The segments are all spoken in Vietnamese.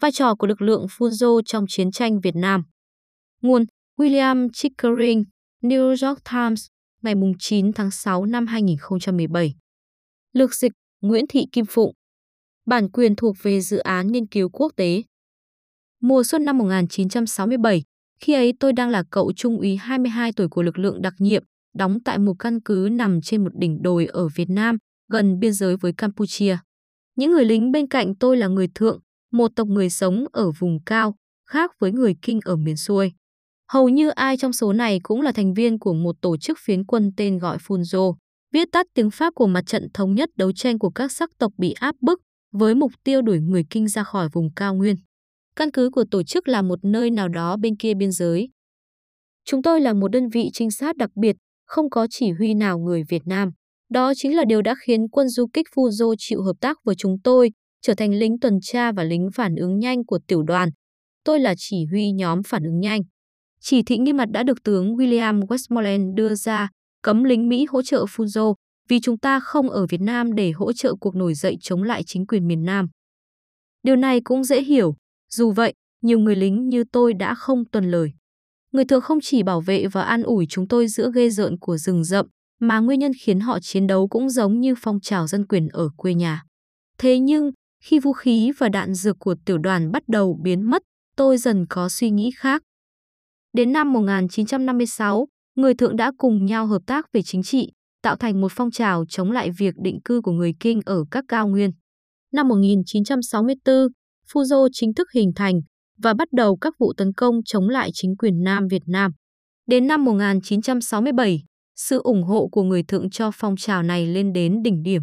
Vai trò của lực lượng Funzo trong chiến tranh Việt Nam. Nguồn William Chickering, New York Times, ngày 9 tháng 6 năm 2017 Lược dịch Nguyễn Thị Kim Phụng. Bản quyền thuộc về dự án nghiên cứu quốc tế. Mùa xuân năm 1967, khi ấy tôi đang là cậu trung úy 22 tuổi của lực lượng đặc nhiệm, đóng tại một căn cứ nằm trên một đỉnh đồi ở Việt Nam, gần biên giới với Campuchia. Những người lính bên cạnh tôi là người thượng, một tộc người sống ở vùng cao, khác với người kinh ở miền xuôi. Hầu như ai trong số này cũng là thành viên của một tổ chức phiến quân tên gọi Funzo, viết tắt tiếng Pháp của mặt trận thống nhất đấu tranh của các sắc tộc bị áp bức với mục tiêu đuổi người kinh ra khỏi vùng cao nguyên. Căn cứ của tổ chức là một nơi nào đó bên kia biên giới. Chúng tôi là một đơn vị trinh sát đặc biệt, không có chỉ huy nào người Việt Nam. Đó chính là điều đã khiến quân du kích Fuzo chịu hợp tác với chúng tôi, trở thành lính tuần tra và lính phản ứng nhanh của tiểu đoàn. Tôi là chỉ huy nhóm phản ứng nhanh. Chỉ thị nghiêm mặt đã được tướng William Westmoreland đưa ra, cấm lính Mỹ hỗ trợ Fuzo vì chúng ta không ở Việt Nam để hỗ trợ cuộc nổi dậy chống lại chính quyền miền Nam. Điều này cũng dễ hiểu, dù vậy, nhiều người lính như tôi đã không tuân lời. Người thường không chỉ bảo vệ và an ủi chúng tôi giữa ghê rợn của rừng rậm, mà nguyên nhân khiến họ chiến đấu cũng giống như phong trào dân quyền ở quê nhà. Thế nhưng, khi vũ khí và đạn dược của tiểu đoàn bắt đầu biến mất, tôi dần có suy nghĩ khác. Đến năm 1956, người thượng đã cùng nhau hợp tác về chính trị, tạo thành một phong trào chống lại việc định cư của người Kinh ở các cao nguyên. Năm 1964, Fuzo chính thức hình thành và bắt đầu các vụ tấn công chống lại chính quyền Nam Việt Nam. Đến năm 1967, sự ủng hộ của người thượng cho phong trào này lên đến đỉnh điểm.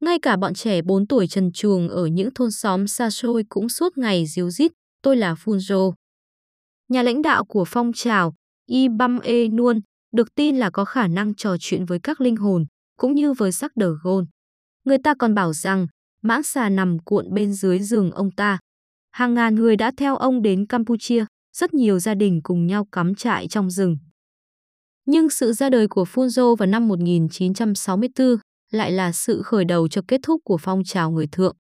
Ngay cả bọn trẻ 4 tuổi trần chuồng ở những thôn xóm xa xôi cũng suốt ngày díu dít, tôi là Funjo. Nhà lãnh đạo của phong trào, Y Băm E Nuôn, được tin là có khả năng trò chuyện với các linh hồn, cũng như với sắc đờ gôn. Người ta còn bảo rằng mãng xà nằm cuộn bên dưới giường ông ta. Hàng ngàn người đã theo ông đến Campuchia, rất nhiều gia đình cùng nhau cắm trại trong rừng. Nhưng sự ra đời của Funzo vào năm 1964 lại là sự khởi đầu cho kết thúc của phong trào người thượng.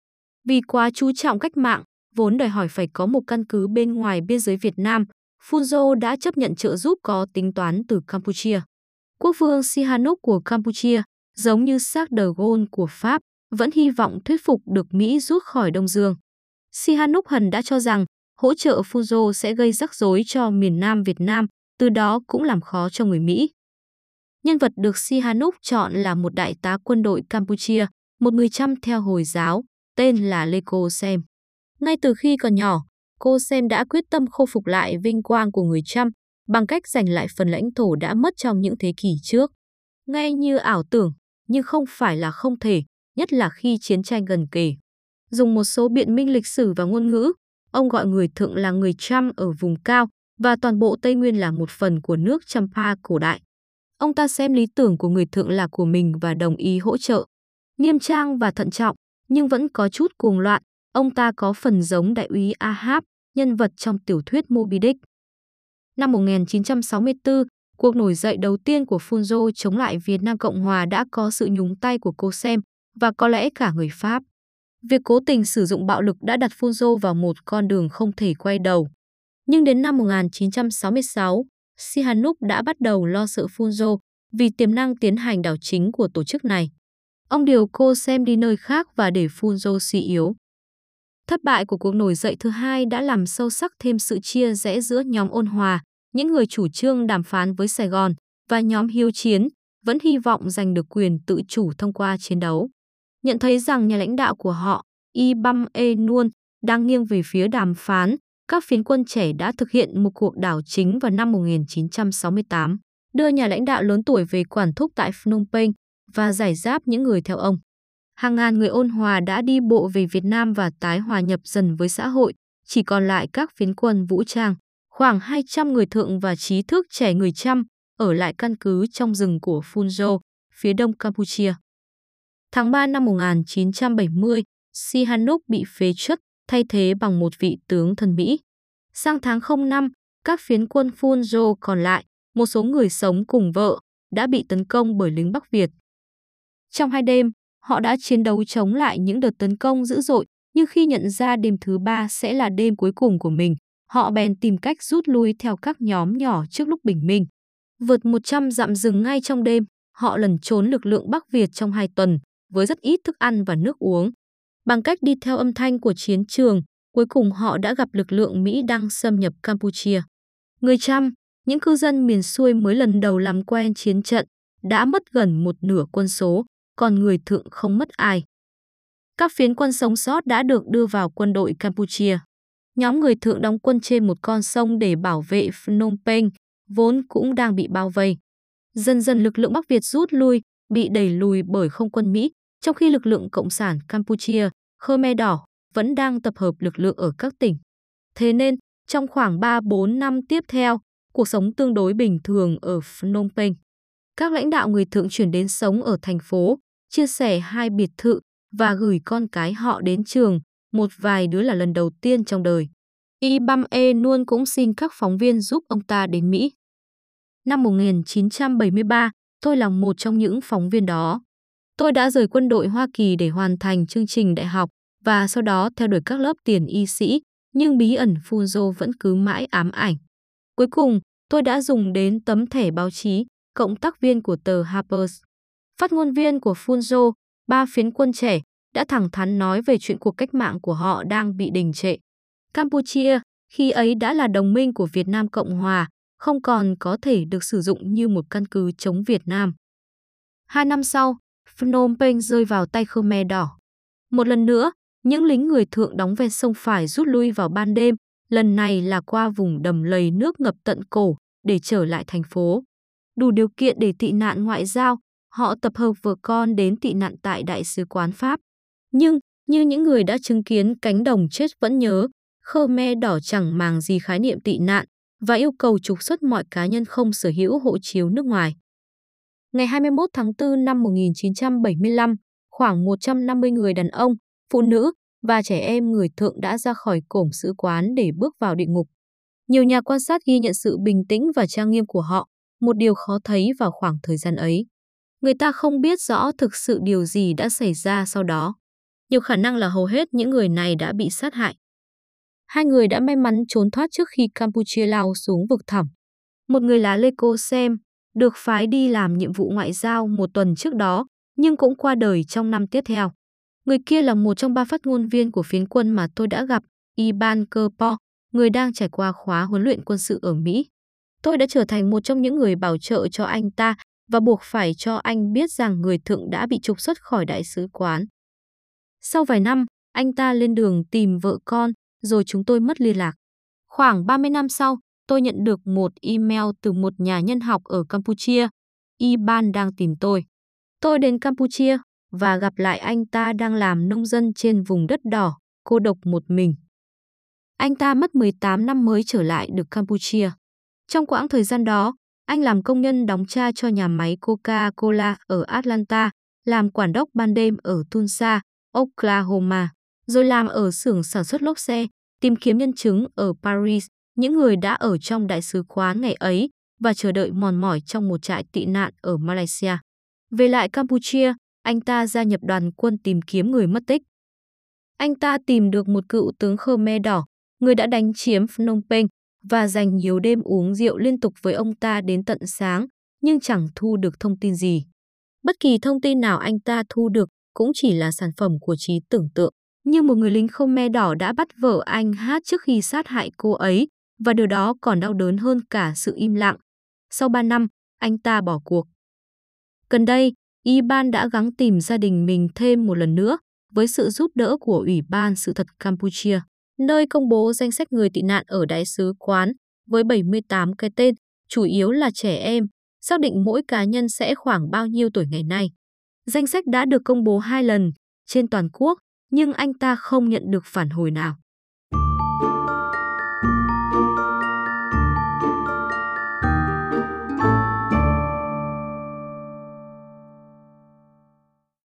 Vì quá chú trọng cách mạng, vốn đòi hỏi phải có một căn cứ bên ngoài biên giới Việt Nam, Funzo đã chấp nhận trợ giúp có tính toán từ Campuchia. Quốc vương Sihanouk của Campuchia, giống như Jacques de Gaulle của Pháp, vẫn hy vọng thuyết phục được Mỹ rút khỏi Đông Dương. Sihanouk Hần đã cho rằng hỗ trợ Funzo sẽ gây rắc rối cho miền Nam Việt Nam, từ đó cũng làm khó cho người Mỹ. Nhân vật được Sihanouk chọn là một đại tá quân đội Campuchia, một người chăm theo Hồi giáo, tên là Leko Sem. Ngay từ khi còn nhỏ, cô Sem đã quyết tâm khôi phục lại vinh quang của người Chăm bằng cách giành lại phần lãnh thổ đã mất trong những thế kỷ trước. Nghe như ảo tưởng, nhưng không phải là không thể, nhất là khi chiến tranh gần kề. Dùng một số biện minh lịch sử và ngôn ngữ, ông gọi người thượng là người Chăm ở vùng cao và toàn bộ Tây Nguyên là một phần của nước Champa cổ đại. Ông ta xem lý tưởng của người thượng là của mình và đồng ý hỗ trợ. Nghiêm trang và thận trọng, nhưng vẫn có chút cuồng loạn, ông ta có phần giống đại úy Ahab, nhân vật trong tiểu thuyết Moby Dick. Năm 1964, cuộc nổi dậy đầu tiên của Funzo chống lại Việt Nam Cộng Hòa đã có sự nhúng tay của cô Sem, và có lẽ cả người Pháp. Việc cố tình sử dụng bạo lực đã đặt Funzo vào một con đường không thể quay đầu. Nhưng đến năm 1966, Sihanouk đã bắt đầu lo sợ Funzo vì tiềm năng tiến hành đảo chính của tổ chức này. Ông điều cô xem đi nơi khác và để Funzo suy yếu. Thất bại của cuộc nổi dậy thứ hai đã làm sâu sắc thêm sự chia rẽ giữa nhóm ôn hòa, những người chủ trương đàm phán với Sài Gòn, và nhóm hiếu chiến, vẫn hy vọng giành được quyền tự chủ thông qua chiến đấu nhận thấy rằng nhà lãnh đạo của họ, Y Băm E Nuôn, đang nghiêng về phía đàm phán, các phiến quân trẻ đã thực hiện một cuộc đảo chính vào năm 1968, đưa nhà lãnh đạo lớn tuổi về quản thúc tại Phnom Penh và giải giáp những người theo ông. Hàng ngàn người ôn hòa đã đi bộ về Việt Nam và tái hòa nhập dần với xã hội, chỉ còn lại các phiến quân vũ trang. Khoảng 200 người thượng và trí thức trẻ người Chăm ở lại căn cứ trong rừng của Phunjo, phía đông Campuchia. Tháng 3 năm 1970, Sihanouk bị phế chất, thay thế bằng một vị tướng thân Mỹ. Sang tháng 05, các phiến quân Funjo còn lại, một số người sống cùng vợ, đã bị tấn công bởi lính Bắc Việt. Trong hai đêm, họ đã chiến đấu chống lại những đợt tấn công dữ dội, Nhưng khi nhận ra đêm thứ ba sẽ là đêm cuối cùng của mình, họ bèn tìm cách rút lui theo các nhóm nhỏ trước lúc bình minh. Vượt 100 dặm rừng ngay trong đêm, họ lần trốn lực lượng Bắc Việt trong hai tuần, với rất ít thức ăn và nước uống. Bằng cách đi theo âm thanh của chiến trường, cuối cùng họ đã gặp lực lượng Mỹ đang xâm nhập Campuchia. Người trăm, những cư dân miền xuôi mới lần đầu làm quen chiến trận, đã mất gần một nửa quân số, còn người thượng không mất ai. Các phiến quân sống sót đã được đưa vào quân đội Campuchia. Nhóm người thượng đóng quân trên một con sông để bảo vệ Phnom Penh, vốn cũng đang bị bao vây. Dần dần lực lượng Bắc Việt rút lui, bị đẩy lùi bởi không quân Mỹ, trong khi lực lượng Cộng sản Campuchia, Khmer Đỏ, vẫn đang tập hợp lực lượng ở các tỉnh. Thế nên, trong khoảng 3-4 năm tiếp theo, cuộc sống tương đối bình thường ở Phnom Penh. Các lãnh đạo người thượng chuyển đến sống ở thành phố, chia sẻ hai biệt thự và gửi con cái họ đến trường, một vài đứa là lần đầu tiên trong đời. Y Bam E luôn cũng xin các phóng viên giúp ông ta đến Mỹ. Năm 1973, tôi là một trong những phóng viên đó. Tôi đã rời quân đội Hoa Kỳ để hoàn thành chương trình đại học và sau đó theo đuổi các lớp tiền y sĩ, nhưng bí ẩn Fuzo vẫn cứ mãi ám ảnh. Cuối cùng, tôi đã dùng đến tấm thẻ báo chí, cộng tác viên của tờ Harper's. Phát ngôn viên của Funzo, ba phiến quân trẻ, đã thẳng thắn nói về chuyện cuộc cách mạng của họ đang bị đình trệ. Campuchia, khi ấy đã là đồng minh của Việt Nam Cộng Hòa, không còn có thể được sử dụng như một căn cứ chống Việt Nam. Hai năm sau, Phnom Penh rơi vào tay Khmer Đỏ. Một lần nữa, những lính người thượng đóng ven sông phải rút lui vào ban đêm, lần này là qua vùng đầm lầy nước ngập tận cổ để trở lại thành phố. Đủ điều kiện để tị nạn ngoại giao, họ tập hợp vợ con đến tị nạn tại Đại sứ quán Pháp. Nhưng, như những người đã chứng kiến cánh đồng chết vẫn nhớ, Khmer đỏ chẳng màng gì khái niệm tị nạn và yêu cầu trục xuất mọi cá nhân không sở hữu hộ chiếu nước ngoài. Ngày 21 tháng 4 năm 1975, khoảng 150 người đàn ông, phụ nữ và trẻ em người thượng đã ra khỏi cổng sứ quán để bước vào địa ngục. Nhiều nhà quan sát ghi nhận sự bình tĩnh và trang nghiêm của họ, một điều khó thấy vào khoảng thời gian ấy. Người ta không biết rõ thực sự điều gì đã xảy ra sau đó. Nhiều khả năng là hầu hết những người này đã bị sát hại. Hai người đã may mắn trốn thoát trước khi Campuchia lao xuống vực thẳm. Một người là Leko Sem, được phái đi làm nhiệm vụ ngoại giao một tuần trước đó, nhưng cũng qua đời trong năm tiếp theo. Người kia là một trong ba phát ngôn viên của phiến quân mà tôi đã gặp, Iban Kerpo, người đang trải qua khóa huấn luyện quân sự ở Mỹ. Tôi đã trở thành một trong những người bảo trợ cho anh ta và buộc phải cho anh biết rằng người thượng đã bị trục xuất khỏi đại sứ quán. Sau vài năm, anh ta lên đường tìm vợ con, rồi chúng tôi mất liên lạc. Khoảng 30 năm sau, tôi nhận được một email từ một nhà nhân học ở Campuchia. Iban đang tìm tôi. Tôi đến Campuchia và gặp lại anh ta đang làm nông dân trên vùng đất đỏ, cô độc một mình. Anh ta mất 18 năm mới trở lại được Campuchia. Trong quãng thời gian đó, anh làm công nhân đóng cha cho nhà máy Coca-Cola ở Atlanta, làm quản đốc ban đêm ở Tulsa, Oklahoma, rồi làm ở xưởng sản xuất lốp xe, tìm kiếm nhân chứng ở Paris, những người đã ở trong đại sứ quán ngày ấy và chờ đợi mòn mỏi trong một trại tị nạn ở Malaysia. Về lại Campuchia, anh ta gia nhập đoàn quân tìm kiếm người mất tích. Anh ta tìm được một cựu tướng Khmer Đỏ, người đã đánh chiếm Phnom Penh và dành nhiều đêm uống rượu liên tục với ông ta đến tận sáng, nhưng chẳng thu được thông tin gì. Bất kỳ thông tin nào anh ta thu được cũng chỉ là sản phẩm của trí tưởng tượng. Như một người lính Khmer Đỏ đã bắt vợ anh hát trước khi sát hại cô ấy, và điều đó còn đau đớn hơn cả sự im lặng. Sau 3 năm, anh ta bỏ cuộc. Gần đây, Iban đã gắng tìm gia đình mình thêm một lần nữa với sự giúp đỡ của Ủy ban Sự thật Campuchia, nơi công bố danh sách người tị nạn ở đại sứ quán với 78 cái tên, chủ yếu là trẻ em, xác định mỗi cá nhân sẽ khoảng bao nhiêu tuổi ngày nay. Danh sách đã được công bố hai lần trên toàn quốc, nhưng anh ta không nhận được phản hồi nào.